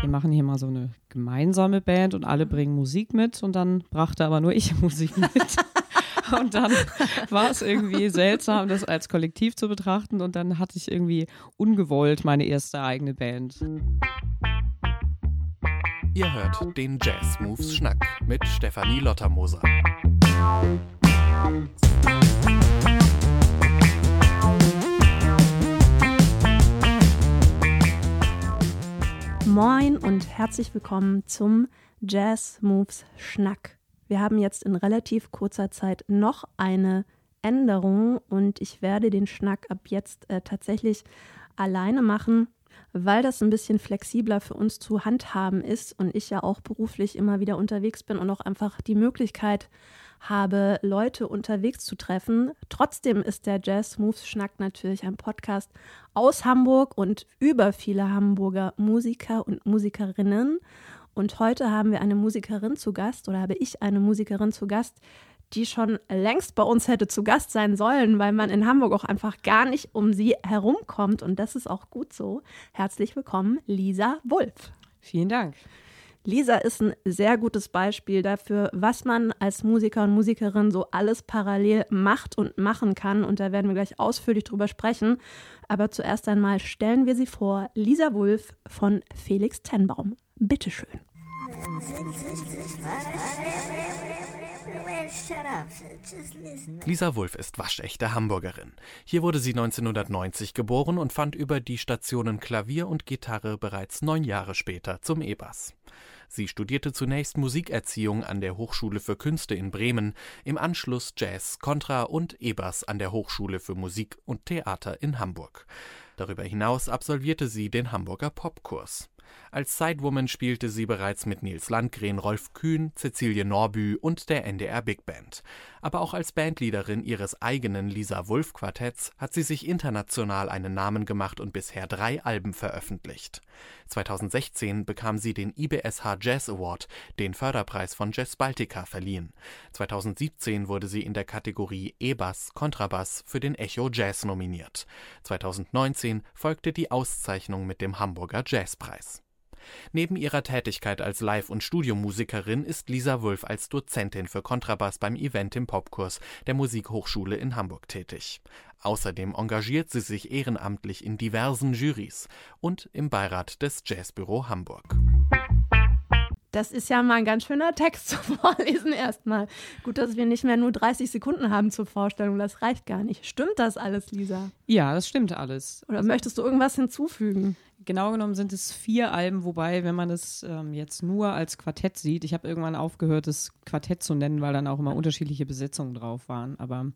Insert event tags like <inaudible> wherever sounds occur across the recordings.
wir machen hier mal so eine gemeinsame Band und alle bringen Musik mit und dann brachte aber nur ich <laughs> Musik mit. Und dann war es irgendwie seltsam, das als Kollektiv zu betrachten. Und dann hatte ich irgendwie ungewollt meine erste eigene Band. Ihr hört den Jazz Moves Schnack mit Stefanie Lottermoser. Moin und herzlich willkommen zum Jazz Moves Schnack. Wir haben jetzt in relativ kurzer Zeit noch eine Änderung und ich werde den Schnack ab jetzt äh, tatsächlich alleine machen, weil das ein bisschen flexibler für uns zu handhaben ist und ich ja auch beruflich immer wieder unterwegs bin und auch einfach die Möglichkeit habe, Leute unterwegs zu treffen. Trotzdem ist der Jazz Moves Schnack natürlich ein Podcast aus Hamburg und über viele Hamburger Musiker und Musikerinnen. Und heute haben wir eine Musikerin zu Gast oder habe ich eine Musikerin zu Gast, die schon längst bei uns hätte zu Gast sein sollen, weil man in Hamburg auch einfach gar nicht um sie herumkommt. Und das ist auch gut so. Herzlich willkommen, Lisa Wulff. Vielen Dank. Lisa ist ein sehr gutes Beispiel dafür, was man als Musiker und Musikerin so alles parallel macht und machen kann. Und da werden wir gleich ausführlich drüber sprechen. Aber zuerst einmal stellen wir sie vor, Lisa Wulff von Felix Tenbaum. Bitteschön. Lisa Wulff ist waschechte Hamburgerin. Hier wurde sie 1990 geboren und fand über die Stationen Klavier und Gitarre bereits neun Jahre später zum E-Bass. Sie studierte zunächst Musikerziehung an der Hochschule für Künste in Bremen, im Anschluss Jazz, Kontra und E-Bass an der Hochschule für Musik und Theater in Hamburg. Darüber hinaus absolvierte sie den Hamburger Popkurs. Als Sidewoman spielte sie bereits mit Nils Landgren, Rolf Kühn, Cäcilie Norbü und der NDR Big Band. Aber auch als Bandleaderin ihres eigenen Lisa Wulff Quartetts hat sie sich international einen Namen gemacht und bisher drei Alben veröffentlicht. 2016 bekam sie den IBSH Jazz Award, den Förderpreis von Jazz Baltica, verliehen. 2017 wurde sie in der Kategorie E-Bass Kontrabass für den Echo Jazz nominiert. 2019 folgte die Auszeichnung mit dem Hamburger Jazzpreis. Neben ihrer Tätigkeit als Live- und Studiomusikerin ist Lisa Wulff als Dozentin für Kontrabass beim Event im Popkurs der Musikhochschule in Hamburg tätig. Außerdem engagiert sie sich ehrenamtlich in diversen Jurys und im Beirat des Jazzbüro Hamburg. Das ist ja mal ein ganz schöner Text <laughs> zu vorlesen erstmal. Gut, dass wir nicht mehr nur 30 Sekunden haben zur Vorstellung, das reicht gar nicht. Stimmt das alles, Lisa? Ja, das stimmt alles. Oder möchtest du irgendwas hinzufügen? Genau genommen sind es vier Alben, wobei, wenn man es ähm, jetzt nur als Quartett sieht, ich habe irgendwann aufgehört, es Quartett zu nennen, weil dann auch immer unterschiedliche Besetzungen drauf waren. Aber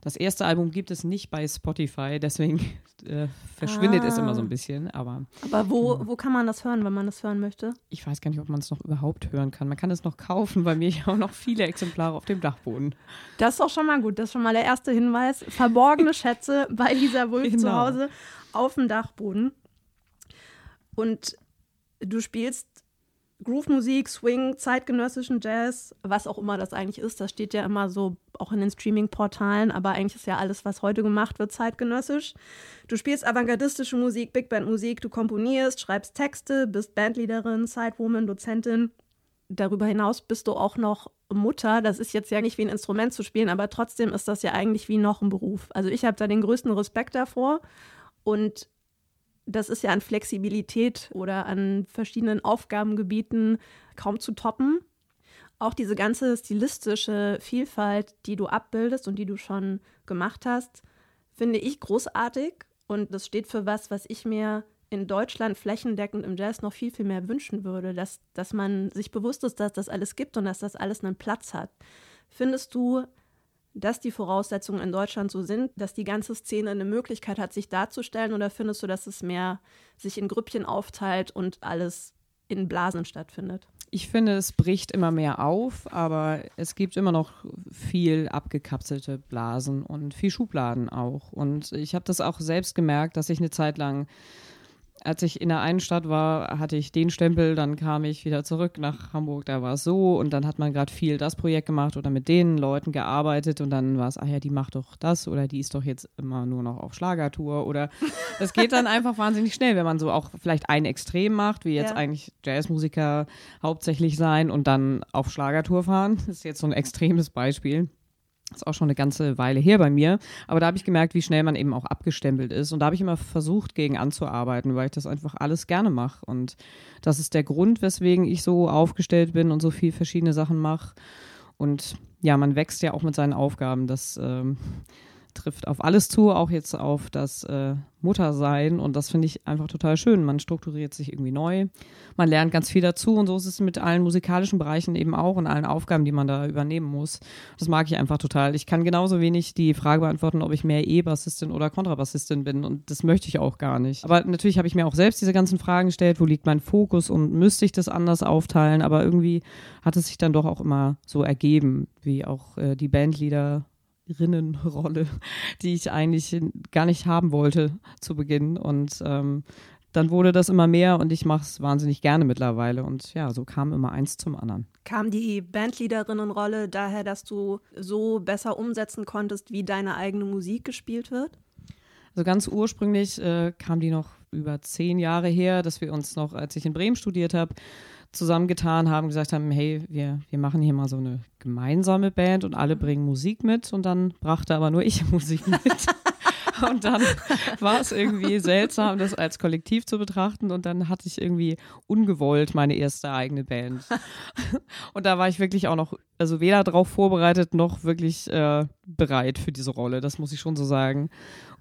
das erste Album gibt es nicht bei Spotify, deswegen <laughs> äh, verschwindet ah. es immer so ein bisschen. Aber, aber wo, ja. wo kann man das hören, wenn man das hören möchte? Ich weiß gar nicht, ob man es noch überhaupt hören kann. Man kann es noch kaufen, bei mir ja auch noch viele Exemplare auf dem Dachboden. Das ist doch schon mal gut. Das ist schon mal der erste Hinweis. Verborgene <laughs> Schätze bei Lisa Wulff genau. zu Hause auf dem Dachboden. Und du spielst Groove-Musik, Swing, zeitgenössischen Jazz, was auch immer das eigentlich ist. Das steht ja immer so auch in den Streaming-Portalen, aber eigentlich ist ja alles, was heute gemacht wird, zeitgenössisch. Du spielst avantgardistische Musik, Big Band-Musik, du komponierst, schreibst Texte, bist Bandleaderin, Sidewoman, Dozentin. Darüber hinaus bist du auch noch Mutter. Das ist jetzt ja nicht wie ein Instrument zu spielen, aber trotzdem ist das ja eigentlich wie noch ein Beruf. Also ich habe da den größten Respekt davor und das ist ja an Flexibilität oder an verschiedenen Aufgabengebieten kaum zu toppen. Auch diese ganze stilistische Vielfalt, die du abbildest und die du schon gemacht hast, finde ich großartig. Und das steht für was, was ich mir in Deutschland flächendeckend im Jazz noch viel, viel mehr wünschen würde, dass, dass man sich bewusst ist, dass das alles gibt und dass das alles einen Platz hat. Findest du, dass die Voraussetzungen in Deutschland so sind, dass die ganze Szene eine Möglichkeit hat, sich darzustellen? Oder findest du, dass es mehr sich in Grüppchen aufteilt und alles in Blasen stattfindet? Ich finde, es bricht immer mehr auf, aber es gibt immer noch viel abgekapselte Blasen und viel Schubladen auch. Und ich habe das auch selbst gemerkt, dass ich eine Zeit lang als ich in der einen Stadt war, hatte ich den Stempel, dann kam ich wieder zurück nach Hamburg, da war es so und dann hat man gerade viel das Projekt gemacht oder mit den Leuten gearbeitet und dann war es, ach ja, die macht doch das oder die ist doch jetzt immer nur noch auf Schlagertour oder <laughs> es geht dann einfach wahnsinnig schnell, wenn man so auch vielleicht ein Extrem macht, wie jetzt ja. eigentlich Jazzmusiker hauptsächlich sein und dann auf Schlagertour fahren. <laughs> Das ist jetzt so ein extremes Beispiel. Ist auch schon eine ganze Weile her bei mir. Aber da habe ich gemerkt, wie schnell man eben auch abgestempelt ist. Und da habe ich immer versucht, gegen anzuarbeiten, weil ich das einfach alles gerne mache. Und das ist der Grund, weswegen ich so aufgestellt bin und so viel verschiedene Sachen mache. Und ja, man wächst ja auch mit seinen Aufgaben. Das ähm, trifft auf alles zu, auch jetzt auf das äh, Muttersein. Und das finde ich einfach total schön. Man strukturiert sich irgendwie neu. Man lernt ganz viel dazu. Und so ist es mit allen musikalischen Bereichen eben auch und allen Aufgaben, die man da übernehmen muss. Das mag ich einfach total. Ich kann genauso wenig die Frage beantworten, ob ich mehr E-Bassistin oder Kontrabassistin bin. Und das möchte ich auch gar nicht. Aber natürlich habe ich mir auch selbst diese ganzen Fragen gestellt. Wo liegt mein Fokus und müsste ich das anders aufteilen? Aber irgendwie hat es sich dann doch auch immer so ergeben, wie auch äh, die Bandleader Rinnenrolle, die ich eigentlich gar nicht haben wollte zu Beginn. Und ähm, dann wurde das immer mehr und ich mache es wahnsinnig gerne mittlerweile. Und ja, so kam immer eins zum anderen. Kam die Bandleaderinnenrolle daher, dass du so besser umsetzen konntest, wie deine eigene Musik gespielt wird? Also ganz ursprünglich äh, kam die noch über zehn Jahre her, dass wir uns noch, als ich in Bremen studiert habe, zusammengetan haben, gesagt haben, hey, wir, wir machen hier mal so eine gemeinsame Band und alle bringen Musik mit und dann brachte aber nur ich <laughs> Musik mit. und dann war es irgendwie seltsam, das als Kollektiv zu betrachten und dann hatte ich irgendwie ungewollt meine erste eigene Band. <laughs> und da war ich wirklich auch noch, also weder darauf vorbereitet noch wirklich äh, bereit für diese Rolle, das muss ich schon so sagen.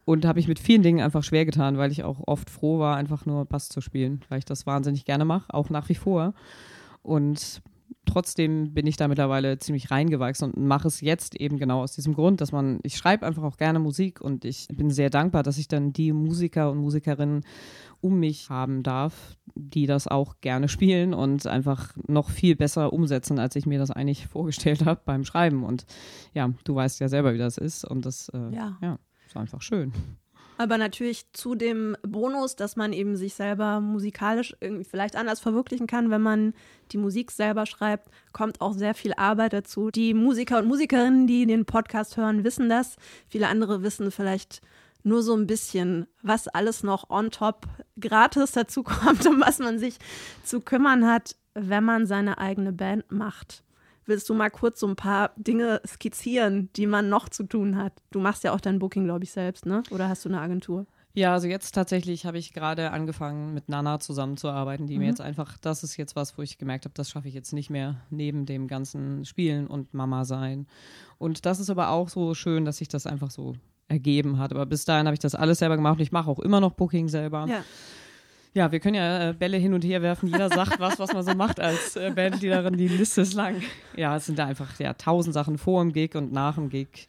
Und habe ich mit vielen Dingen einfach schwer getan, weil ich auch oft froh war, einfach nur Bass zu spielen, weil ich das wahnsinnig gerne mache, auch nach wie vor. Und trotzdem bin ich da mittlerweile ziemlich reingewachsen und mache es jetzt eben genau aus diesem Grund, dass man, ich schreibe einfach auch gerne Musik und ich bin sehr dankbar, dass ich dann die Musiker und Musikerinnen um mich haben darf, die das auch gerne spielen und einfach noch viel besser umsetzen, als ich mir das eigentlich <laughs> vorgestellt habe beim Schreiben. Und ja, du weißt ja selber, wie das ist und das äh, ja. ja. Ist einfach schön. Aber natürlich zu dem Bonus, dass man eben sich selber musikalisch irgendwie vielleicht anders verwirklichen kann, wenn man die Musik selber schreibt, kommt auch sehr viel Arbeit dazu. Die Musiker und Musikerinnen, die den Podcast hören, wissen das. Viele andere wissen vielleicht nur so ein bisschen, was alles noch on top gratis dazu <laughs> kommt, um was man sich zu kümmern hat, wenn man seine eigene Band macht. Willst du mal kurz so ein paar Dinge skizzieren, die man noch zu tun hat? Du machst ja auch dein Booking, glaube ich, selbst, ne? Oder hast du eine Agentur? Ja, also jetzt tatsächlich habe ich gerade angefangen, mit Nana zusammenzuarbeiten, die mhm. mir jetzt einfach, das ist jetzt was, wo ich gemerkt habe, das schaffe ich jetzt nicht mehr neben dem ganzen Spielen und Mama sein. Und das ist aber auch so schön, dass sich das einfach so ergeben hat. Aber bis dahin habe ich das alles selber gemacht und ich mache auch immer noch Booking selber. Ja. Ja, wir können ja äh, Bälle hin und her werfen. Jeder sagt was, was man so macht als äh, Bandleaderin. Die Liste ist lang. Ja, es sind da einfach ja, tausend Sachen vor dem Gig und nach dem Gig.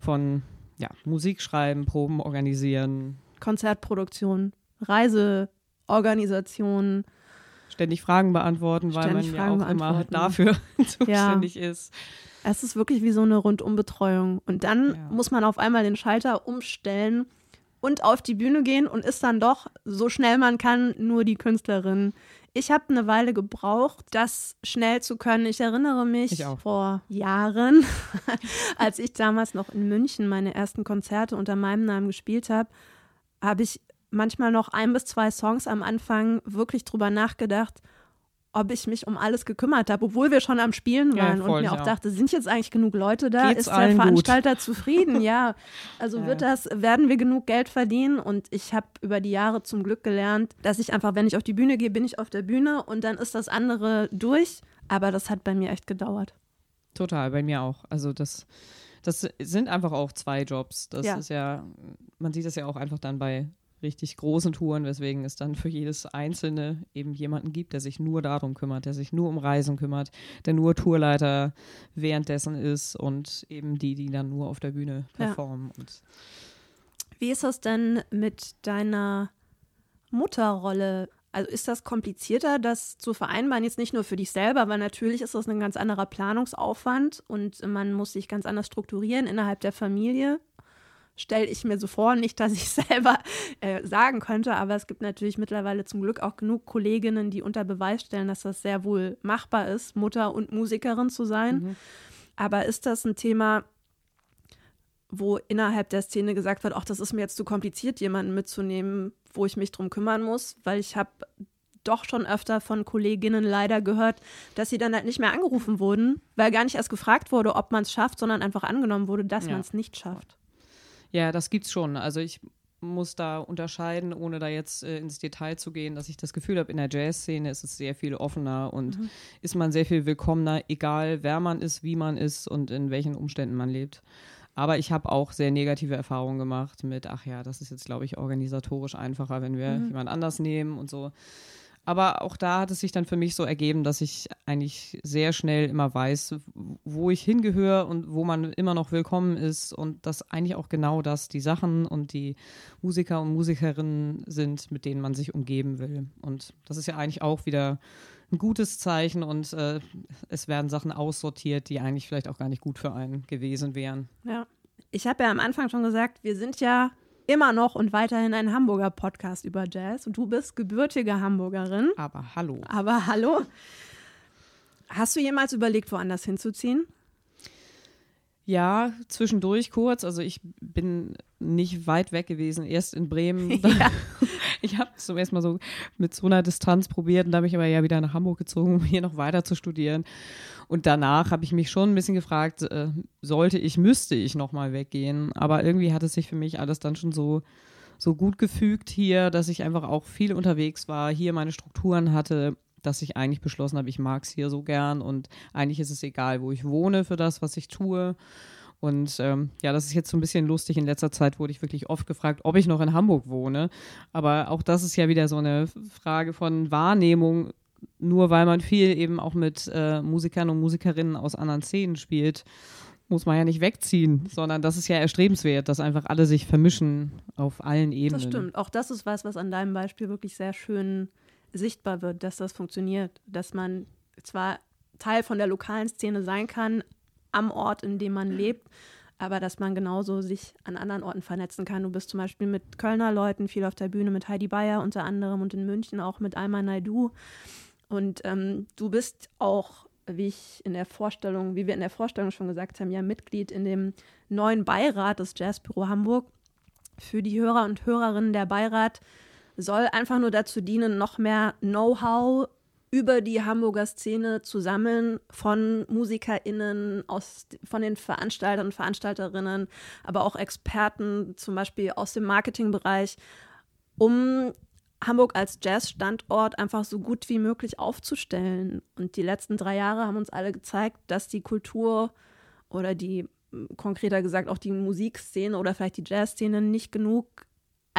Von ja, Musik schreiben, Proben organisieren. Konzertproduktion, Reiseorganisation. Ständig Fragen beantworten, weil man ja auch immer dafür <laughs> zuständig ja. ist. Es ist wirklich wie so eine Rundumbetreuung. Und dann ja. muss man auf einmal den Schalter umstellen und auf die Bühne gehen und ist dann doch, so schnell man kann, nur die Künstlerin. Ich habe eine Weile gebraucht, das schnell zu können. Ich erinnere mich ich vor Jahren, <laughs> als ich damals noch in München meine ersten Konzerte unter meinem Namen gespielt habe, habe ich manchmal noch ein bis zwei Songs am Anfang wirklich drüber nachgedacht, ob ich mich um alles gekümmert habe, obwohl wir schon am Spielen waren ja, voll, und mir auch ja. dachte, sind jetzt eigentlich genug Leute da? Geht's ist der Veranstalter gut? zufrieden? <laughs> Ja. Also ja. wird das, werden wir genug Geld verdienen? Und ich habe über die Jahre zum Glück gelernt, dass ich einfach, wenn ich auf die Bühne gehe, bin ich auf der Bühne und dann ist das andere durch. Aber das hat bei mir echt gedauert. Total, bei mir auch. Also das, das sind einfach auch zwei Jobs. Das ist ja, man sieht das ja auch einfach dann bei richtig großen Touren, weswegen es dann für jedes einzelne eben jemanden gibt, der sich nur darum kümmert, der sich nur um Reisen kümmert, der nur Tourleiter währenddessen ist und eben die, die dann nur auf der Bühne performen. Ja. Wie ist das denn mit deiner Mutterrolle? Also ist das komplizierter, das zu vereinbaren, jetzt nicht nur für dich selber, weil natürlich ist das ein ganz anderer Planungsaufwand und man muss sich ganz anders strukturieren innerhalb der Familie. Stelle ich mir so vor, nicht, dass ich <laughs> selber äh, sagen könnte, aber es gibt natürlich mittlerweile zum Glück auch genug Kolleginnen, die unter Beweis stellen, dass das sehr wohl machbar ist, Mutter und Musikerin zu sein. Mhm. Aber ist das ein Thema, wo innerhalb der Szene gesagt wird, ach, das ist mir jetzt zu kompliziert, jemanden mitzunehmen, wo ich mich drum kümmern muss, weil ich habe doch schon öfter von Kolleginnen leider gehört, dass sie dann halt nicht mehr angerufen wurden, weil gar nicht erst gefragt wurde, ob man es schafft, sondern einfach angenommen wurde, dass ja. man es nicht schafft. Ja, das gibt's schon. Also ich muss da unterscheiden, ohne da jetzt äh, ins Detail zu gehen, dass ich das Gefühl habe, in der Jazzszene ist es sehr viel offener und mhm. ist man sehr viel willkommener, egal wer man ist, wie man ist und in welchen Umständen man lebt. Aber ich habe auch sehr negative Erfahrungen gemacht mit, ach ja, das ist jetzt, glaube ich, organisatorisch einfacher, wenn wir mhm. jemand anders nehmen und so. Aber auch da hat es sich dann für mich so ergeben, dass ich eigentlich sehr schnell immer weiß, wo ich hingehöre und wo man immer noch willkommen ist und dass eigentlich auch genau das die Sachen und die Musiker und Musikerinnen sind, mit denen man sich umgeben will. Und das ist ja eigentlich auch wieder ein gutes Zeichen und äh, es werden Sachen aussortiert, die eigentlich vielleicht auch gar nicht gut für einen gewesen wären. Ja. Ich habe ja am Anfang schon gesagt, wir sind ja immer noch und weiterhin ein Hamburger Podcast über Jazz und du bist gebürtige Hamburgerin. Aber hallo. Aber hallo. Hast du jemals überlegt, woanders hinzuziehen? Ja, zwischendurch kurz. Also ich bin nicht weit weg gewesen, erst in Bremen. <laughs> Ja. <laughs> Ich habe es zum ersten Mal so mit so einer Distanz probiert und da habe ich aber ja wieder nach Hamburg gezogen, um hier noch weiter zu studieren. Und danach habe ich mich schon ein bisschen gefragt, äh, sollte ich, müsste ich nochmal weggehen. Aber irgendwie hat es sich für mich alles dann schon so, so gut gefügt hier, dass ich einfach auch viel unterwegs war, hier meine Strukturen hatte, dass ich eigentlich beschlossen habe, ich mag es hier so gern und eigentlich ist es egal, wo ich wohne für das, was ich tue. Und ähm, ja, das ist jetzt so ein bisschen lustig. In letzter Zeit wurde ich wirklich oft gefragt, ob ich noch in Hamburg wohne. Aber auch das ist ja wieder so eine Frage von Wahrnehmung. Nur weil man viel eben auch mit äh, Musikern und Musikerinnen aus anderen Szenen spielt, muss man ja nicht wegziehen, sondern das ist ja erstrebenswert, dass einfach alle sich vermischen auf allen Ebenen. Das stimmt. Auch das ist was, was an deinem Beispiel wirklich sehr schön sichtbar wird, dass das funktioniert, dass man zwar Teil von der lokalen Szene sein kann, am Ort, in dem man lebt, aber dass man genauso sich an anderen Orten vernetzen kann. Du bist zum Beispiel mit Kölner Leuten viel auf der Bühne, mit Heidi Bayer unter anderem und in München auch mit Alma Naidu. Und ähm, du bist auch, wie ich in der Vorstellung, wie wir in der Vorstellung schon gesagt haben, ja Mitglied in dem neuen Beirat des Jazzbüro Hamburg. Für die Hörer und Hörerinnen der Beirat soll einfach nur dazu dienen, noch mehr Know-how über die Hamburger Szene zu sammeln von MusikerInnen, aus, von den Veranstaltern und Veranstalterinnen, aber auch Experten, zum Beispiel aus dem Marketingbereich, um Hamburg als Jazz-Standort einfach so gut wie möglich aufzustellen. Und die letzten drei Jahre haben uns alle gezeigt, dass die Kultur oder die, konkreter gesagt, auch die Musikszene oder vielleicht die Jazzszene nicht genug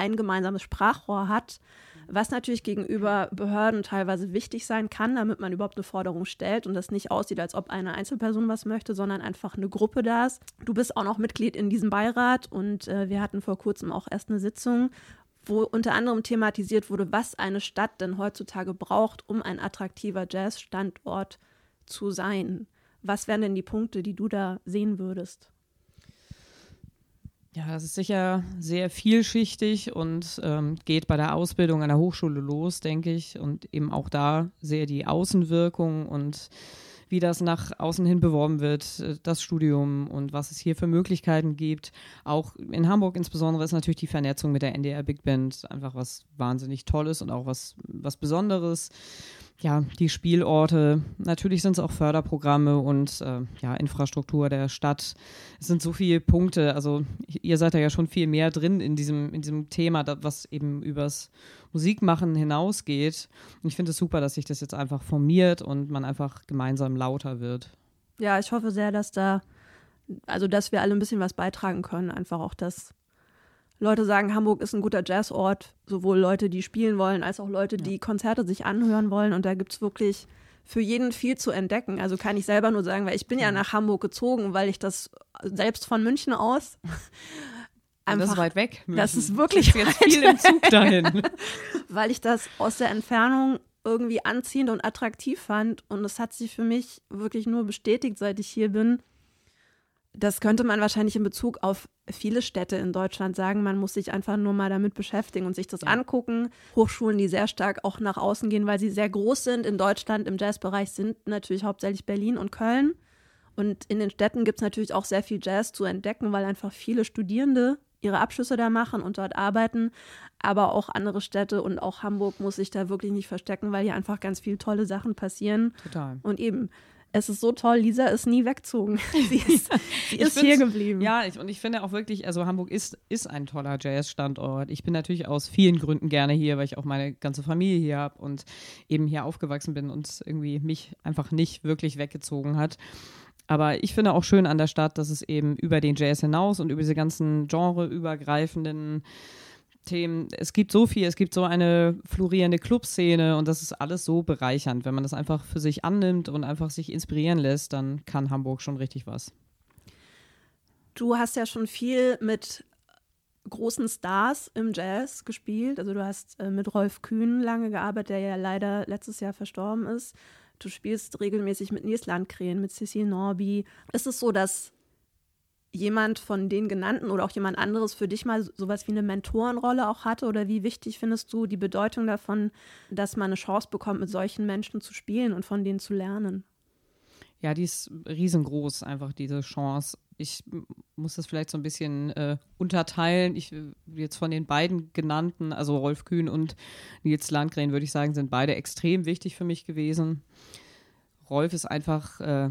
ein gemeinsames Sprachrohr hat, was natürlich gegenüber Behörden teilweise wichtig sein kann, damit man überhaupt eine Forderung stellt und das nicht aussieht, als ob eine Einzelperson was möchte, sondern einfach eine Gruppe da ist. Du bist auch noch Mitglied in diesem Beirat und äh, wir hatten vor kurzem auch erst eine Sitzung, wo unter anderem thematisiert wurde, was eine Stadt denn heutzutage braucht, um ein attraktiver Jazz-Standort zu sein. Was wären denn die Punkte, die du da sehen würdest? Ja, das ist sicher sehr vielschichtig und ähm, geht bei der Ausbildung an der Hochschule los, denke ich. Und eben auch da sehr die Außenwirkung und wie das nach außen hin beworben wird, äh, das Studium und was es hier für Möglichkeiten gibt. Auch in Hamburg insbesondere ist natürlich die Vernetzung mit der NDR Big Band einfach was wahnsinnig Tolles und auch was, was Besonderes ja, die Spielorte. Natürlich sind es auch Förderprogramme und äh, ja, Infrastruktur der Stadt. Es sind so viele Punkte. Also ihr seid da ja schon viel mehr drin in diesem, in diesem Thema, was eben übers Musikmachen hinausgeht. Und ich finde es super, dass sich das jetzt einfach formiert und man einfach gemeinsam lauter wird. Ja, ich hoffe sehr, dass da, also dass wir alle ein bisschen was beitragen können. Einfach auch, dass Leute sagen, Hamburg ist ein guter Jazzort, sowohl Leute, die spielen wollen, als auch Leute, die Konzerte sich anhören wollen. Und da gibt es wirklich für jeden viel zu entdecken. Also kann ich selber nur sagen, weil ich bin ja nach Hamburg gezogen, weil ich das selbst von München aus <laughs> Einfach, das ist weit weg. München. Das ist wirklich jetzt viel im Zug dahin. <laughs> Weil ich das aus der Entfernung irgendwie anziehend und attraktiv fand. Und es hat sich für mich wirklich nur bestätigt, seit ich hier bin, das könnte man wahrscheinlich in Bezug auf viele Städte in Deutschland sagen. Man muss sich einfach nur mal damit beschäftigen und sich das ja. angucken. Hochschulen, die sehr stark auch nach außen gehen, weil sie sehr groß sind in Deutschland im Jazzbereich, sind natürlich hauptsächlich Berlin und Köln. Und in den Städten gibt es natürlich auch sehr viel Jazz zu entdecken, weil einfach viele Studierende ihre Abschlüsse da machen und dort arbeiten. Aber auch andere Städte und auch Hamburg muss sich da wirklich nicht verstecken, weil hier einfach ganz viele tolle Sachen passieren. Total. Und eben, es ist so toll, Lisa ist nie weggezogen. <laughs> Sie ist, sie ist hier geblieben. Ja, ich, und ich finde auch wirklich, also Hamburg ist, ist ein toller Jazz-Standort. Ich bin natürlich aus vielen Gründen gerne hier, weil ich auch meine ganze Familie hier habe und eben hier aufgewachsen bin und irgendwie mich einfach nicht wirklich weggezogen hat. Aber ich finde auch schön an der Stadt, dass es eben über den Jazz hinaus und über diese ganzen genreübergreifenden Themen, es gibt so viel, es gibt so eine florierende Clubszene und das ist alles so bereichernd. Wenn man das einfach für sich annimmt und einfach sich inspirieren lässt, dann kann Hamburg schon richtig was. Du hast ja schon viel mit großen Stars im Jazz gespielt. Also du hast äh, mit Rolf Kühn lange gearbeitet, der ja leider letztes Jahr verstorben ist. Du spielst regelmäßig mit Nils Landgren, mit Cecil Norby. Ist es so, dass jemand von den genannten oder auch jemand anderes für dich mal sowas wie eine Mentorenrolle auch hatte? Oder wie wichtig findest du die Bedeutung davon, dass man eine Chance bekommt, mit solchen Menschen zu spielen und von denen zu lernen? Ja, die ist riesengroß, einfach diese Chance. Ich muss das vielleicht so ein bisschen äh, unterteilen. Ich jetzt von den beiden genannten, also Rolf Kühn und Nils Landgren, würde ich sagen, sind beide extrem wichtig für mich gewesen. Rolf ist einfach, äh,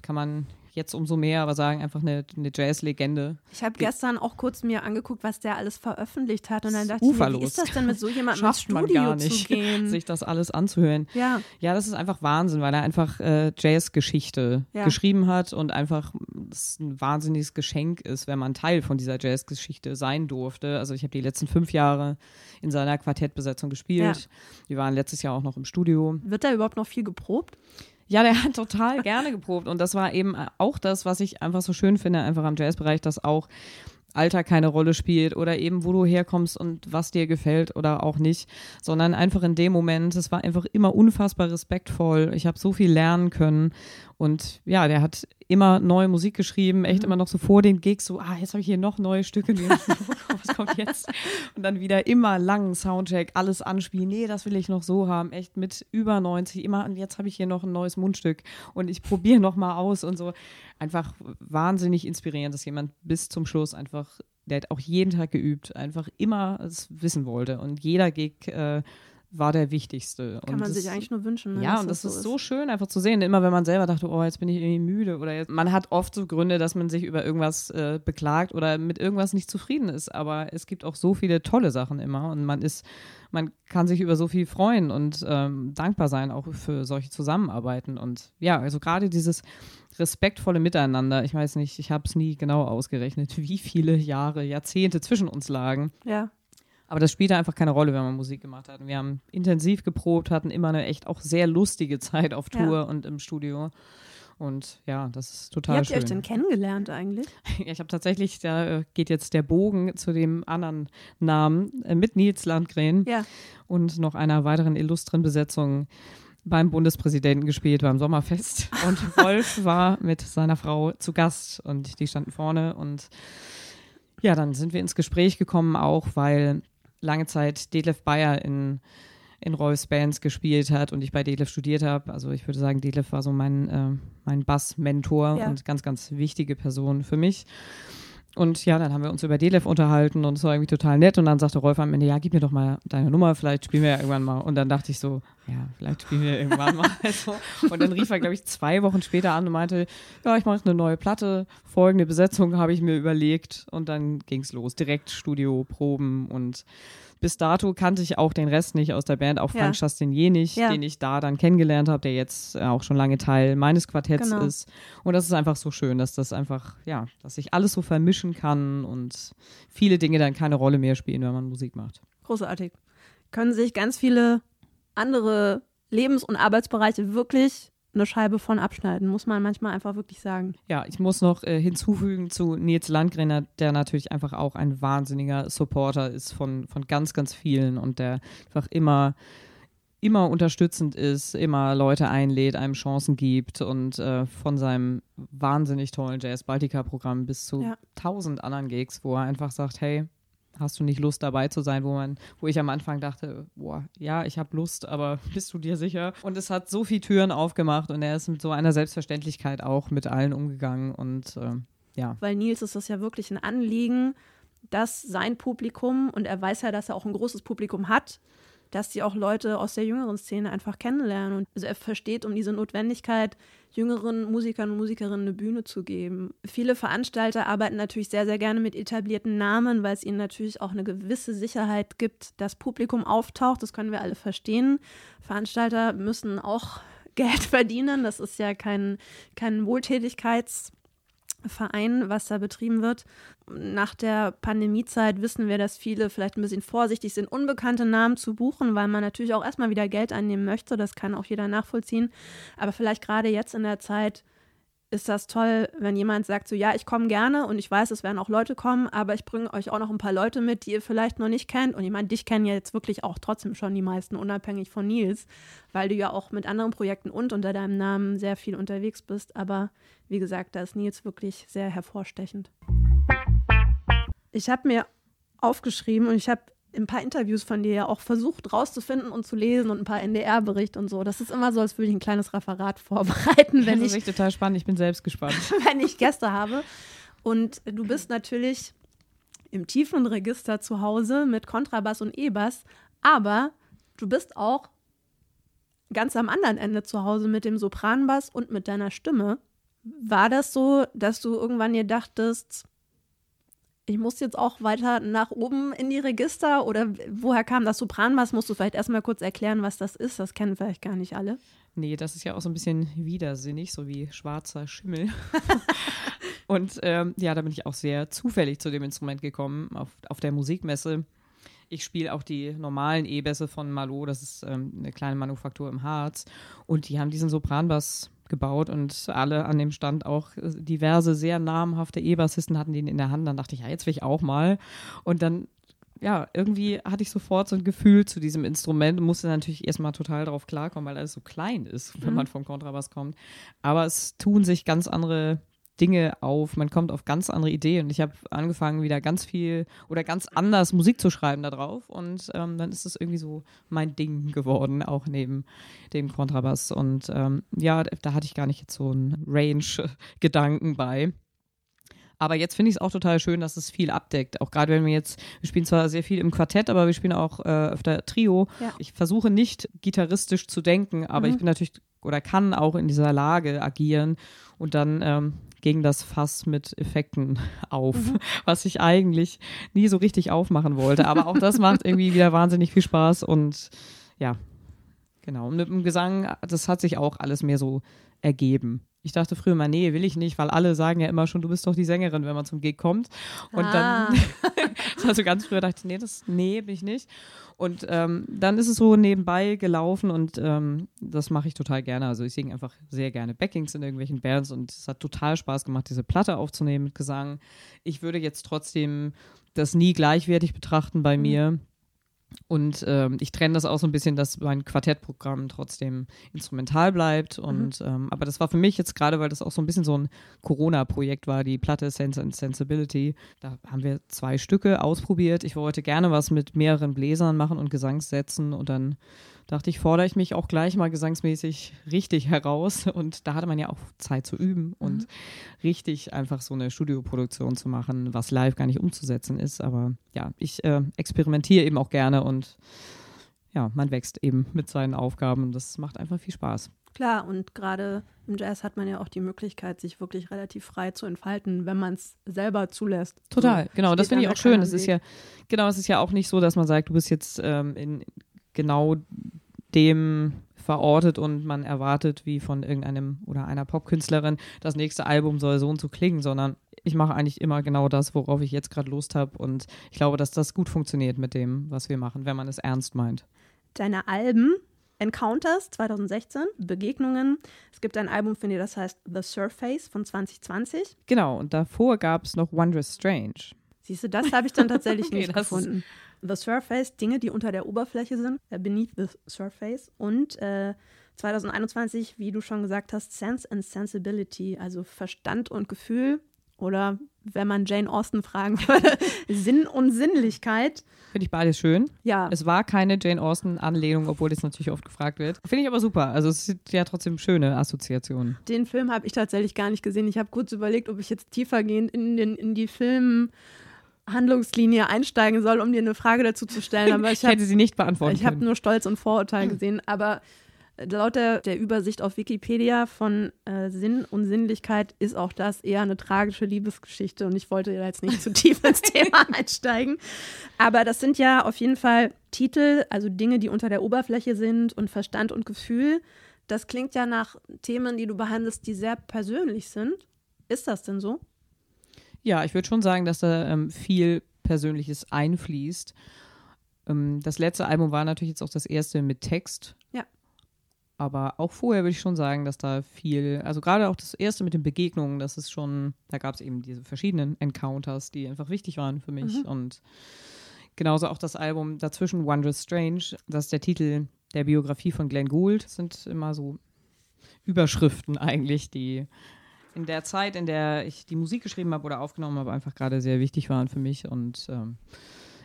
kann man jetzt umso mehr, aber sagen einfach eine, eine Jazz-Legende. Ich habe gestern auch kurz mir angeguckt, was der alles veröffentlicht hat und dann dachte ich mir, wie ist das denn mit so jemandem <laughs> ins Studio gar nicht, zu <laughs> gehen? sich das alles anzuhören. Ja. Ja, das ist einfach Wahnsinn, weil er einfach äh, Jazz-Geschichte ja. geschrieben hat und einfach es ein wahnsinniges Geschenk ist, wenn man Teil von dieser Jazz-Geschichte sein durfte. Also ich habe die letzten fünf Jahre in seiner Quartettbesetzung gespielt. Ja. Wir waren letztes Jahr auch noch im Studio. Wird da überhaupt noch viel geprobt? Ja, der hat total gerne geprobt. Und das war eben auch das, was ich einfach so schön finde, einfach am Jazzbereich, dass auch Alter keine Rolle spielt oder eben wo du herkommst und was dir gefällt oder auch nicht, sondern einfach in dem Moment, es war einfach immer unfassbar respektvoll. Ich habe so viel lernen können und ja, der hat immer neue Musik geschrieben, echt mhm. immer noch so vor den Gigs, so, ah, jetzt habe ich hier noch neue Stücke, <laughs> was kommt jetzt? Und dann wieder immer langen Soundcheck, alles anspielen, nee, das will ich noch so haben, echt mit über 90, immer, und jetzt habe ich hier noch ein neues Mundstück und ich probiere noch mal aus und so. Einfach wahnsinnig inspirierend, dass jemand bis zum Schluss einfach, der hat auch jeden Tag geübt, einfach immer es wissen wollte und jeder Gig äh, war der wichtigste. Kann und man das, sich eigentlich nur wünschen. Ne, ja, und das, das ist so schön einfach zu sehen. Immer wenn man selber dachte, oh, jetzt bin ich irgendwie müde oder jetzt, man hat oft so Gründe, dass man sich über irgendwas äh, beklagt oder mit irgendwas nicht zufrieden ist. Aber es gibt auch so viele tolle Sachen immer und man ist, man kann sich über so viel freuen und ähm, dankbar sein auch für solche Zusammenarbeiten. Und ja, also gerade dieses respektvolle Miteinander. Ich weiß nicht, ich habe es nie genau ausgerechnet, <laughs> wie viele Jahre, Jahrzehnte zwischen uns lagen. Ja. Aber das spielte einfach keine Rolle, wenn man Musik gemacht hat. wir haben intensiv geprobt, hatten immer eine echt auch sehr lustige Zeit auf Tour ja. und im Studio. Und ja, das ist total Wie habt schön. ihr euch denn kennengelernt eigentlich? <laughs> Ja, ich habe tatsächlich, da geht jetzt der Bogen zu dem anderen Namen äh, mit Nils Landgren ja. und noch einer weiteren illustren Besetzung beim Bundespräsidenten gespielt beim Sommerfest. Und <laughs> Wolf war mit seiner Frau zu Gast und die standen vorne und ja, dann sind wir ins Gespräch gekommen, auch weil lange Zeit Detlef Bayer in, in Rolfs Bands gespielt hat und ich bei Detlef studiert habe. Also ich würde sagen, Detlef war so mein, äh, mein Bass-Mentor ja. und ganz, ganz wichtige Person für mich. Und ja, dann haben wir uns über Delef unterhalten und es war irgendwie total nett. Und dann sagte Rolf am Ende, ja, gib mir doch mal deine Nummer, vielleicht spielen wir ja irgendwann mal. Und dann dachte ich so, ja, vielleicht spielen wir irgendwann mal. <laughs> Also, und dann rief er, glaube ich, zwei Wochen später an und meinte, ja, ich mache eine neue Platte, folgende Besetzung habe ich mir überlegt. Und dann ging es los, direkt Studio, Proben und bis dato kannte ich auch den Rest nicht aus der Band, auch Frank ja. Chastinier nicht, ja. den ich da dann kennengelernt habe, der jetzt äh, auch schon lange Teil meines Quartetts genau. ist. Und das ist einfach so schön, dass das einfach, ja, dass sich alles so vermischen kann und viele Dinge dann keine Rolle mehr spielen, wenn man Musik macht. Großartig. Können sich ganz viele andere Lebens- und Arbeitsbereiche wirklich eine Scheibe von abschneiden, muss man manchmal einfach wirklich sagen. Ja, ich muss noch äh, hinzufügen zu Nils Landgrenner, der natürlich einfach auch ein wahnsinniger Supporter ist von, von ganz, ganz vielen und der einfach immer immer unterstützend ist, immer Leute einlädt, einem Chancen gibt und äh, von seinem wahnsinnig tollen Jazz Baltica Programm bis zu ja. tausend anderen Gigs, wo er einfach sagt, hey, hast du nicht Lust dabei zu sein, wo man, wo ich am Anfang dachte, boah, ja, ich habe Lust, aber <laughs> bist du dir sicher? Und es hat so viele Türen aufgemacht und er ist mit so einer Selbstverständlichkeit auch mit allen umgegangen und äh, ja. Weil Nils ist das ja wirklich ein Anliegen, dass sein Publikum, und er weiß ja, dass er auch ein großes Publikum hat, dass die auch Leute aus der jüngeren Szene einfach kennenlernen. Und also er versteht um diese Notwendigkeit, jüngeren Musikern und Musikerinnen eine Bühne zu geben. Viele Veranstalter arbeiten natürlich sehr, sehr gerne mit etablierten Namen, weil es ihnen natürlich auch eine gewisse Sicherheit gibt, dass Publikum auftaucht. Das können wir alle verstehen. Veranstalter müssen auch <laughs> Geld verdienen. Das ist ja kein, kein Wohltätigkeits- Verein, was da betrieben wird. Nach der Pandemiezeit wissen wir, dass viele vielleicht ein bisschen vorsichtig sind, unbekannte Namen zu buchen, weil man natürlich auch erstmal wieder Geld einnehmen möchte. Das kann auch jeder nachvollziehen. Aber vielleicht gerade jetzt in der Zeit ist das toll, wenn jemand sagt, so ja, ich komme gerne und ich weiß, es werden auch Leute kommen, aber ich bringe euch auch noch ein paar Leute mit, die ihr vielleicht noch nicht kennt. Und ich meine, dich kennen ja jetzt wirklich auch trotzdem schon die meisten, unabhängig von Nils, weil du ja auch mit anderen Projekten und unter deinem Namen sehr viel unterwegs bist. Aber wie gesagt, da ist Nils wirklich sehr hervorstechend. Ich habe mir aufgeschrieben und ich habe ein paar Interviews von dir ja auch versucht rauszufinden und zu lesen und ein paar NDR-Berichte und so. Das ist immer so, als würde ich ein kleines Referat <laughs> vorbereiten, wenn das ist ich total spannend. Ich bin selbst gespannt, <laughs> wenn ich Gäste habe. Und du bist natürlich im tiefen Register zu Hause mit Kontrabass und E-Bass, aber du bist auch ganz am anderen Ende zu Hause mit dem Sopranbass und mit deiner Stimme. War das so, dass du irgendwann dir dachtest, ich muss jetzt auch weiter nach oben in die Register oder woher kam das Sopranbass? Musst du vielleicht erstmal kurz erklären, was das ist? Das kennen vielleicht gar nicht alle. Nee, das ist ja auch so ein bisschen widersinnig, so wie schwarzer Schimmel. <laughs> und ähm, ja, da bin ich auch sehr zufällig zu dem Instrument gekommen auf, auf der Musikmesse. Ich spiele auch die normalen E-Bässe von Malo, das ist ähm, eine kleine Manufaktur im Harz. Und die haben diesen Sopranbass gebaut und alle an dem Stand auch diverse sehr namhafte E-Bassisten hatten den in der Hand. Dann dachte ich, ja, jetzt will ich auch mal. Und dann ja, irgendwie hatte ich sofort so ein Gefühl zu diesem Instrument und musste natürlich erstmal total darauf klarkommen, weil alles so klein ist, wenn mhm. man vom Kontrabass kommt. Aber es tun sich ganz andere Dinge auf, man kommt auf ganz andere Ideen. Und ich habe angefangen, wieder ganz viel oder ganz anders Musik zu schreiben da drauf. Und ähm, dann ist es irgendwie so mein Ding geworden, auch neben dem Kontrabass. Und ähm, ja, da hatte ich gar nicht jetzt so einen Range-Gedanken bei. Aber jetzt finde ich es auch total schön, dass es viel abdeckt. Auch gerade wenn wir jetzt, wir spielen zwar sehr viel im Quartett, aber wir spielen auch äh, öfter Trio. Ja. Ich versuche nicht gitarristisch zu denken, aber mhm. ich bin natürlich oder kann auch in dieser Lage agieren und dann ähm, ging das Fass mit Effekten <laughs> auf, mhm. was ich eigentlich nie so richtig aufmachen wollte. Aber auch das macht irgendwie wieder wahnsinnig viel Spaß und ja, genau. Und mit dem Gesang, das hat sich auch alles mehr so ergeben. Ich dachte früher mal, nee, will ich nicht, weil alle sagen ja immer schon, du bist doch die Sängerin, wenn man zum Gig kommt. Und ah. dann, <laughs> also ganz früher dachte ich, nee, das, nee, bin ich nicht. Und ähm, dann ist es so nebenbei gelaufen und ähm, das mache ich total gerne. Also ich singe einfach sehr gerne Backings in irgendwelchen Bands und es hat total Spaß gemacht, diese Platte aufzunehmen mit Gesang. Ich würde jetzt trotzdem das nie gleichwertig betrachten bei mhm. mir und ähm, ich trenne das auch so ein bisschen, dass mein Quartettprogramm trotzdem instrumental bleibt. Mhm. Und mhm. ähm, aber das war für mich jetzt gerade, weil das auch so ein bisschen so ein Corona-Projekt war, die Platte Sense and Sensibility. Da haben wir zwei Stücke ausprobiert. Ich wollte gerne was mit mehreren Bläsern machen und Gesangssätzen und dann dachte ich, fordere ich mich auch gleich mal gesangsmäßig richtig heraus. Und da hatte man ja auch Zeit zu üben mhm. und richtig einfach so eine Studioproduktion zu machen, was live gar nicht umzusetzen ist. Aber ja, ich äh, experimentiere eben auch gerne und ja, man wächst eben mit seinen Aufgaben das macht einfach viel Spaß. Klar, und gerade im Jazz hat man ja auch die Möglichkeit, sich wirklich relativ frei zu entfalten, wenn man es selber zulässt. Total, so, genau, das finde ich auch schön. Es ist ja, genau, es ist ja auch nicht so, dass man sagt, du bist jetzt ähm, in genau dem verortet und man erwartet, wie von irgendeinem oder einer Popkünstlerin, das nächste Album soll so und so klingen, sondern ich mache eigentlich immer genau das, worauf ich jetzt gerade Lust habe und ich glaube, dass das gut funktioniert mit dem, was wir machen, wenn man es ernst meint. Deine Alben Encounters 2016, Begegnungen. Es gibt ein Album von dir, das heißt The Surface von 2020. Genau, und davor gab es noch Wondrous Strange. Siehst du, das habe ich dann tatsächlich <laughs> okay, nicht gefunden. The Surface, Dinge, die unter der Oberfläche sind, äh, Beneath the Surface. Und äh, 2021, wie du schon gesagt hast, Sense and Sensibility, also Verstand und Gefühl. Oder wenn man Jane Austen fragen würde, <laughs> Sinn und Sinnlichkeit. Finde ich beides schön. Ja. Es war keine Jane Austen-Anlehnung, obwohl das natürlich oft gefragt wird. Finde ich aber super. Also es sind ja trotzdem schöne Assoziationen. Den Film habe ich tatsächlich gar nicht gesehen. Ich habe kurz überlegt, ob ich jetzt tiefergehend in, den, in die Film. Handlungslinie einsteigen soll, um dir eine Frage dazu zu stellen. Aber <laughs> ich, ich hätte sie nicht beantworten Ich habe nur Stolz und Vorurteil gesehen. Aber laut der, der, Übersicht auf Wikipedia von äh, Sinn und Sinnlichkeit ist auch das eher eine tragische Liebesgeschichte und ich wollte jetzt nicht zu tief ins <laughs> Thema einsteigen. Aber das sind ja auf jeden Fall Titel, also Dinge, die unter der Oberfläche sind und Verstand und Gefühl. Das klingt ja nach Themen, die du behandelst, die sehr persönlich sind. Ist das denn so? Ja, ich würde schon sagen, dass da ähm, viel Persönliches einfließt. Ähm, das letzte Album war natürlich jetzt auch das erste mit Text. Ja. Aber auch vorher würde ich schon sagen, dass da viel, also gerade auch das erste mit den Begegnungen, das ist schon, da gab es eben diese verschiedenen Encounters, die einfach wichtig waren für mich. Mhm. Und genauso auch das Album dazwischen, Wondrous Strange, das ist der Titel der Biografie von Glenn Gould. Das sind immer so Überschriften eigentlich, die in der Zeit, in der ich die Musik geschrieben habe oder aufgenommen habe, einfach gerade sehr wichtig waren für mich. Und ähm,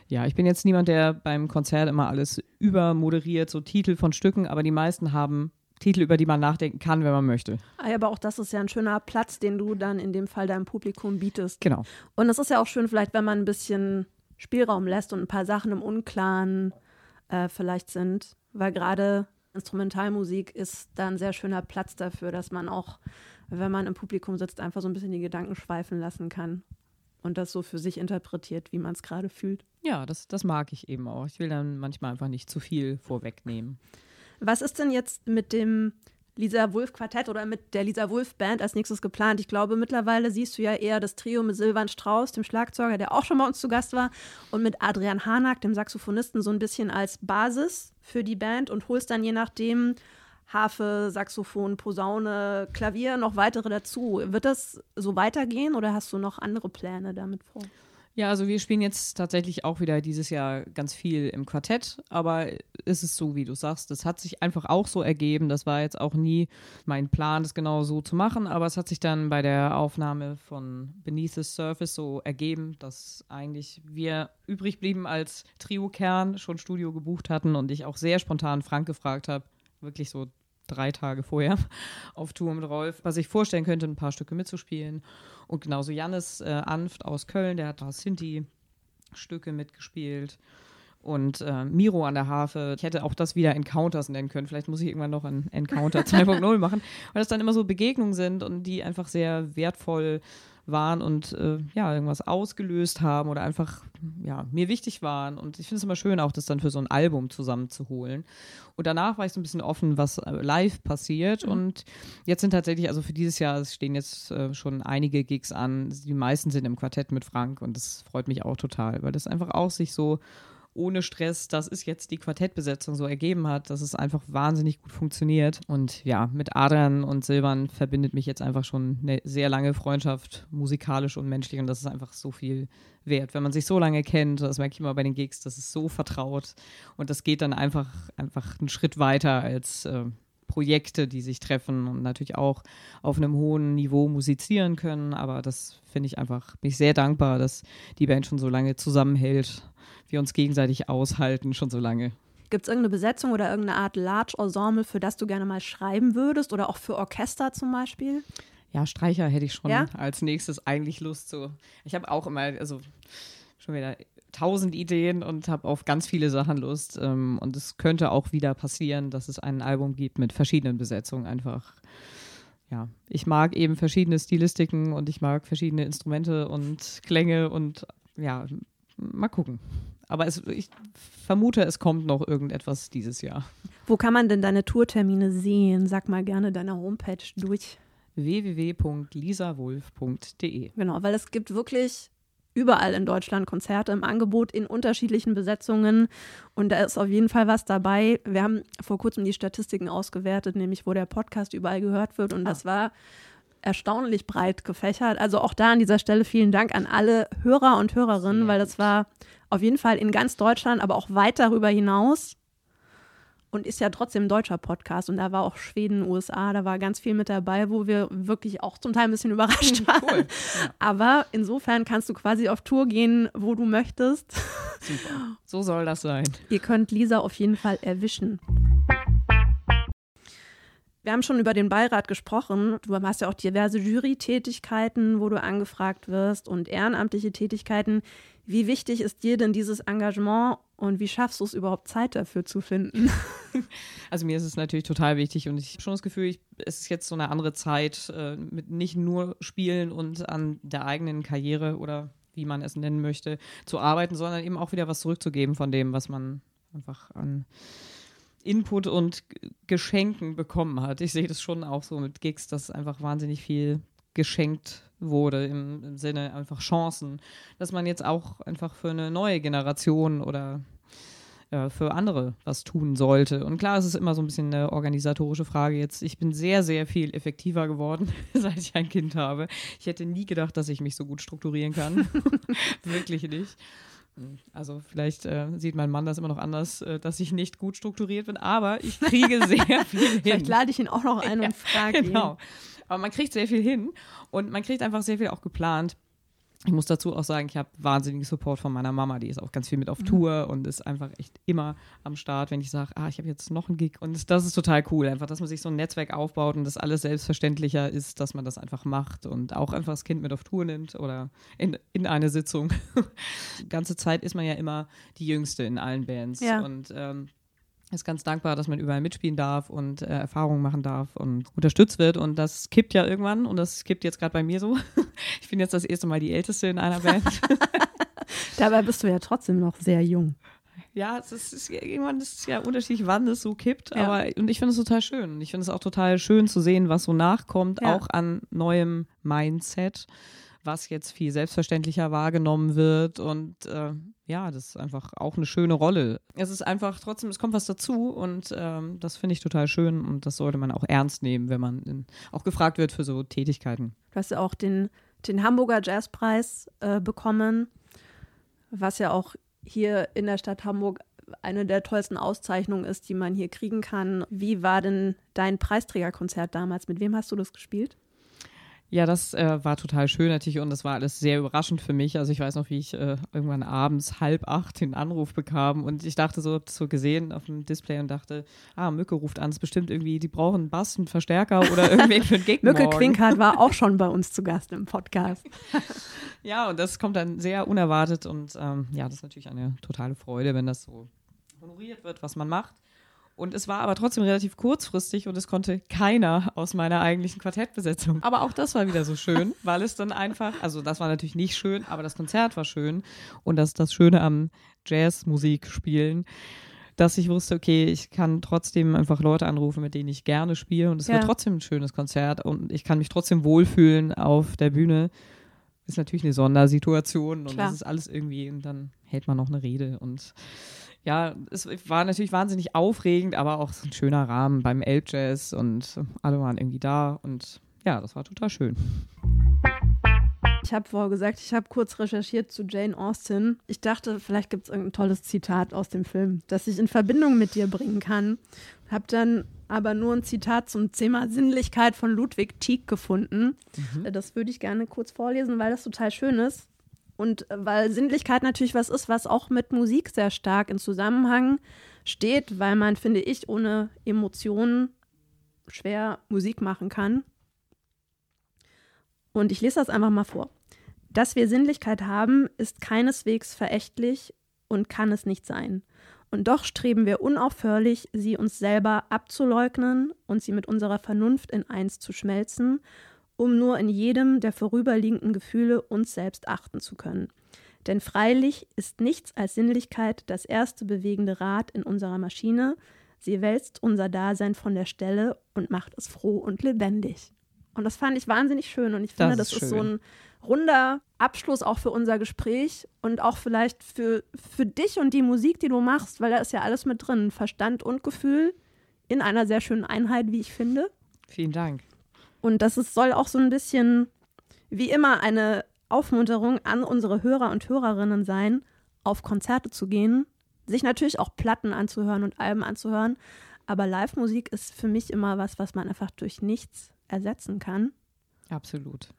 ja, ich bin jetzt niemand, der beim Konzert immer alles übermoderiert, so Titel von Stücken, aber die meisten haben Titel, über die man nachdenken kann, wenn man möchte. Ah, aber auch das ist ja ein schöner Platz, den du dann in dem Fall deinem Publikum bietest. Genau. Und es ist ja auch schön, vielleicht, wenn man ein bisschen Spielraum lässt und ein paar Sachen im Unklaren äh, vielleicht sind, weil gerade Instrumentalmusik ist da ein sehr schöner Platz dafür, dass man auch, wenn man im Publikum sitzt, einfach so ein bisschen die Gedanken schweifen lassen kann und das so für sich interpretiert, wie man es gerade fühlt. Ja, das, das mag ich eben auch. Ich will dann manchmal einfach nicht zu viel vorwegnehmen. Was ist denn jetzt mit dem Lisa Wolf Quartett oder mit der Lisa Wolf Band als nächstes geplant? Ich glaube, mittlerweile siehst du ja eher das Trio mit Silvan Strauß, dem Schlagzeuger, der auch schon bei uns zu Gast war, und mit Adrian Hanack, dem Saxophonisten, so ein bisschen als Basis für die Band und holst dann je nachdem Harfe, Saxophon, Posaune, Klavier, noch weitere dazu. Wird das so weitergehen oder hast du noch andere Pläne damit vor? Ja, also wir spielen jetzt tatsächlich auch wieder dieses Jahr ganz viel im Quartett, aber ist es so, wie du sagst, das hat sich einfach auch so ergeben. Das war jetzt auch nie mein Plan, das genau so zu machen, aber es hat sich dann bei der Aufnahme von Beneath the Surface so ergeben, dass eigentlich wir übrig blieben als Trio-Kern, schon Studio gebucht hatten und ich auch sehr spontan Frank gefragt habe, wirklich so drei Tage vorher <laughs> auf Tour mit Rolf, was ich vorstellen könnte, ein paar Stücke mitzuspielen. Und genauso Jannis äh, Anft aus Köln, der hat da Sinti-Stücke mitgespielt. Und äh, Miro an der Harfe. Ich hätte auch das wieder Encounters nennen können. Vielleicht muss ich irgendwann noch ein Encounter <laughs> 2.0 machen, weil das dann immer so Begegnungen sind und die einfach sehr wertvoll waren und äh, ja, irgendwas ausgelöst haben oder einfach ja, mir wichtig waren. Und ich finde es immer schön, auch das dann für so ein Album zusammenzuholen. Und danach war ich so ein bisschen offen, was äh, live passiert. Mhm. Und jetzt sind tatsächlich, also für dieses Jahr stehen jetzt äh, schon einige Gigs an. Die meisten sind im Quartett mit Frank und das freut mich auch total, weil das einfach auch sich so ohne Stress, das ist jetzt die Quartettbesetzung so ergeben hat, dass es einfach wahnsinnig gut funktioniert. Und ja, mit Adrian und Silvan verbindet mich jetzt einfach schon eine sehr lange Freundschaft, musikalisch und menschlich. Und das ist einfach so viel wert. Wenn man sich so lange kennt, das merke ich immer bei den Gigs, das ist so vertraut. Und das geht dann einfach, einfach einen Schritt weiter als. Äh, Projekte, die sich treffen und natürlich auch auf einem hohen Niveau musizieren können. Aber das finde ich einfach, bin ich sehr dankbar, dass die Band schon so lange zusammenhält wir uns gegenseitig aushalten, schon so lange. Gibt es irgendeine Besetzung oder irgendeine Art Large Ensemble, für das du gerne mal schreiben würdest oder auch für Orchester zum Beispiel? Ja, Streicher hätte ich schon ja? als nächstes eigentlich Lust zu. Ich habe auch immer, also schon wieder tausend Ideen und habe auf ganz viele Sachen Lust. Ähm, und es könnte auch wieder passieren, dass es ein Album gibt mit verschiedenen Besetzungen einfach. Ja, ich mag eben verschiedene Stilistiken und ich mag verschiedene Instrumente und Klänge und ja, mal gucken. Aber es, ich vermute, es kommt noch irgendetwas dieses Jahr. Wo kann man denn deine Tourtermine sehen? Sag mal gerne deine Homepage durch. www.lisawulf.de Genau, weil es gibt wirklich überall in Deutschland Konzerte im Angebot in unterschiedlichen Besetzungen und da ist auf jeden Fall was dabei. Wir haben vor kurzem die Statistiken ausgewertet, nämlich wo der Podcast überall gehört wird und ah. das war erstaunlich breit gefächert. Also auch da an dieser Stelle vielen Dank an alle Hörer und Hörerinnen, weil das war auf jeden Fall in ganz Deutschland, aber auch weit darüber hinaus und ist ja trotzdem ein deutscher Podcast. Und da war auch Schweden, USA, da war ganz viel mit dabei, wo wir wirklich auch zum Teil ein bisschen überrascht waren. Cool. Ja. Aber insofern kannst du quasi auf Tour gehen, wo du möchtest. Super. So soll das sein. Ihr könnt Lisa auf jeden Fall erwischen. Wir haben schon über den Beirat gesprochen. Du hast ja auch diverse Jury-Tätigkeiten, wo du angefragt wirst und ehrenamtliche Tätigkeiten. Wie wichtig ist dir denn dieses Engagement und wie schaffst du es überhaupt Zeit dafür zu finden? <laughs> Also mir ist es natürlich total wichtig und ich habe schon das Gefühl, ich, es ist jetzt so eine andere Zeit äh, mit nicht nur Spielen und an der eigenen Karriere oder wie man es nennen möchte, zu arbeiten, sondern eben auch wieder was zurückzugeben von dem, was man einfach an Input und Geschenken bekommen hat. Ich sehe das schon auch so mit Gigs, dass einfach wahnsinnig viel geschenkt wurde im, im, Sinne einfach Chancen, dass man jetzt auch einfach für eine neue Generation oder äh, für andere was tun sollte. Und klar, es ist immer so ein bisschen eine organisatorische Frage jetzt. Ich bin sehr, sehr viel effektiver geworden, <laughs> seit ich ein Kind habe. Ich hätte nie gedacht, dass ich mich so gut strukturieren kann. <laughs> Wirklich nicht. Also vielleicht äh, sieht mein Mann das immer noch anders, äh, dass ich nicht gut strukturiert bin, aber ich kriege <laughs> sehr viel hin. Vielleicht lade ich ihn auch noch ein ja, und frage genau. ihn. Aber man kriegt sehr viel hin und man kriegt einfach sehr viel auch geplant. Ich muss dazu auch sagen, ich habe wahnsinnigen Support von meiner Mama, die ist auch ganz viel mit auf mhm. Tour und ist einfach echt immer am Start, wenn ich sage, ah, ich habe jetzt noch einen Gig. Und das ist total cool, einfach, dass man sich so ein Netzwerk aufbaut und das alles selbstverständlicher ist, dass man das einfach macht und auch einfach das Kind mit auf Tour nimmt oder in, in eine Sitzung. die <laughs> ganze Zeit ist man ja immer die Jüngste in allen Bands. Ja. Und ähm, ist ganz dankbar, dass man überall mitspielen darf und äh, Erfahrungen machen darf und unterstützt wird. Und das kippt ja irgendwann und das kippt jetzt gerade bei mir so. <laughs> Ich bin jetzt das erste Mal die Älteste in einer Band. <laughs> Dabei bist du ja trotzdem noch sehr jung. Ja, es ist, ist irgendwann ist es ja unterschiedlich, wann es so kippt. Ja. Aber und ich finde es total schön. Ich finde es auch total schön zu sehen, was so nachkommt, ja. auch an neuem Mindset was jetzt viel selbstverständlicher wahrgenommen wird. Und äh, ja, das ist einfach auch eine schöne Rolle. Es ist einfach trotzdem, es kommt was dazu und ähm, das finde ich total schön und das sollte man auch ernst nehmen, wenn man in, auch gefragt wird für so Tätigkeiten. Du hast ja auch den, den Hamburger Jazzpreis äh, bekommen, was ja auch hier in der Stadt Hamburg eine der tollsten Auszeichnungen ist, die man hier kriegen kann. Wie war denn dein Preisträgerkonzert damals? Mit wem hast du das gespielt? Ja, das äh, war total schön natürlich und das war alles sehr überraschend für mich. Also ich weiß noch, wie ich äh, irgendwann abends halb acht den Anruf bekam und ich dachte so, hab das so gesehen auf dem Display und dachte, ah, Mücke ruft an, es ist bestimmt irgendwie, die brauchen einen Bass, einen Verstärker oder <laughs> irgendwie für einen Gig Mücke. Quinkhardt war auch <laughs> schon bei uns zu Gast im Podcast. <laughs> ja, und das kommt dann sehr unerwartet und ähm, ja, das ist natürlich eine totale Freude, wenn das so honoriert wird, was man macht. Und es war aber trotzdem relativ kurzfristig und es konnte keiner aus meiner eigentlichen Quartettbesetzung. Aber auch das war wieder so schön, <laughs> weil es dann einfach, also das war natürlich nicht schön, aber das Konzert war schön. Und das ist das Schöne am Jazzmusik spielen, dass ich wusste, okay, ich kann trotzdem einfach Leute anrufen, mit denen ich gerne spiele. Und es ja. wird trotzdem ein schönes Konzert und ich kann mich trotzdem wohlfühlen auf der Bühne. Ist natürlich eine Sondersituation und Klar. das ist alles irgendwie, und dann hält man noch eine Rede und ja, es war natürlich wahnsinnig aufregend, aber auch so ein schöner Rahmen beim Elbjazz und alle waren irgendwie da und ja, das war total schön. Ich habe vorher gesagt, ich habe kurz recherchiert zu Jane Austen. Ich dachte, vielleicht gibt es irgendein tolles Zitat aus dem Film, das ich in Verbindung mit dir bringen kann. Habe dann aber nur ein Zitat zum Thema Sinnlichkeit von Ludwig Tieck gefunden. Mhm. Das würde ich gerne kurz vorlesen, weil das total schön ist. Und äh, weil Sinnlichkeit natürlich was ist, was auch mit Musik sehr stark in Zusammenhang steht, weil man, finde ich, ohne Emotionen schwer Musik machen kann. Und ich lese das einfach mal vor. Dass wir Sinnlichkeit haben, ist keineswegs verächtlich und kann es nicht sein. Und doch streben wir unaufhörlich, sie uns selber abzuleugnen und sie mit unserer Vernunft in eins zu schmelzen um nur in jedem der vorüberliegenden Gefühle uns selbst achten zu können. Denn freilich ist nichts als Sinnlichkeit das erste bewegende Rad in unserer Maschine, sie wälzt unser Dasein von der Stelle und macht es froh und lebendig. Und das fand ich wahnsinnig schön und ich finde, das ist, das ist so ein runder Abschluss auch für unser Gespräch und auch vielleicht für, für dich und die Musik, die du machst, weil da ist ja alles mit drin. Verstand und Gefühl in einer sehr schönen Einheit, wie ich finde. Vielen Dank. Und das ist, soll auch so ein bisschen wie immer eine Aufmunterung an unsere Hörer und Hörerinnen sein, auf Konzerte zu gehen, sich natürlich auch Platten anzuhören und Alben anzuhören. Aber Live-Musik ist für mich immer was, was man einfach durch nichts ersetzen kann. Absolut.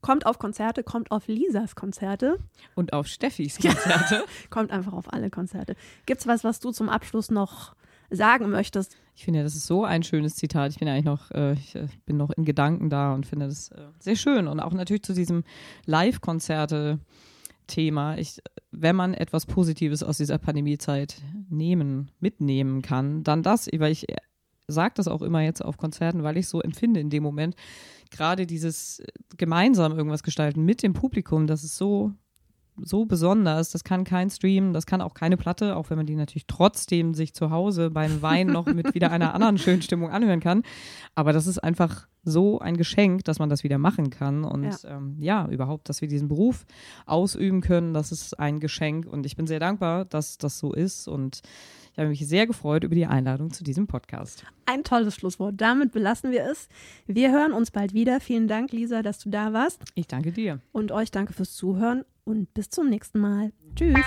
Kommt auf Konzerte, kommt auf Lisas Konzerte. Und auf Steffis <laughs> Konzerte. kommt einfach auf alle Konzerte. Gibt es was, was du zum Abschluss noch sagen möchtest? Ich finde, das ist so ein schönes Zitat. Ich bin eigentlich noch, äh, ich äh, bin noch in Gedanken da und finde das äh, sehr schön. Und auch natürlich zu diesem Live-Konzerte-Thema. wenn man etwas Positives aus dieser Pandemiezeit nehmen, mitnehmen kann, dann das, weil ich sage das auch immer jetzt auf Konzerten, weil ich so empfinde in dem Moment, gerade dieses äh, gemeinsam irgendwas gestalten mit dem Publikum, das ist so so besonders. Das kann kein Stream, das kann auch keine Platte, auch wenn man die natürlich trotzdem sich zu Hause beim Wein noch mit wieder einer anderen schönen Stimmung anhören kann. Aber das ist einfach so ein Geschenk, dass man das wieder machen kann. Und ja. Ähm, ja, überhaupt, dass wir diesen Beruf ausüben können, das ist ein Geschenk. Und ich bin sehr dankbar, dass das so ist. Und ich habe mich sehr gefreut über die Einladung zu diesem Podcast. Ein tolles Schlusswort. Damit belassen wir es. Wir hören uns bald wieder. Vielen Dank, Lisa, dass du da warst. Ich danke dir. Und euch danke fürs Zuhören und bis zum nächsten Mal. Tschüss.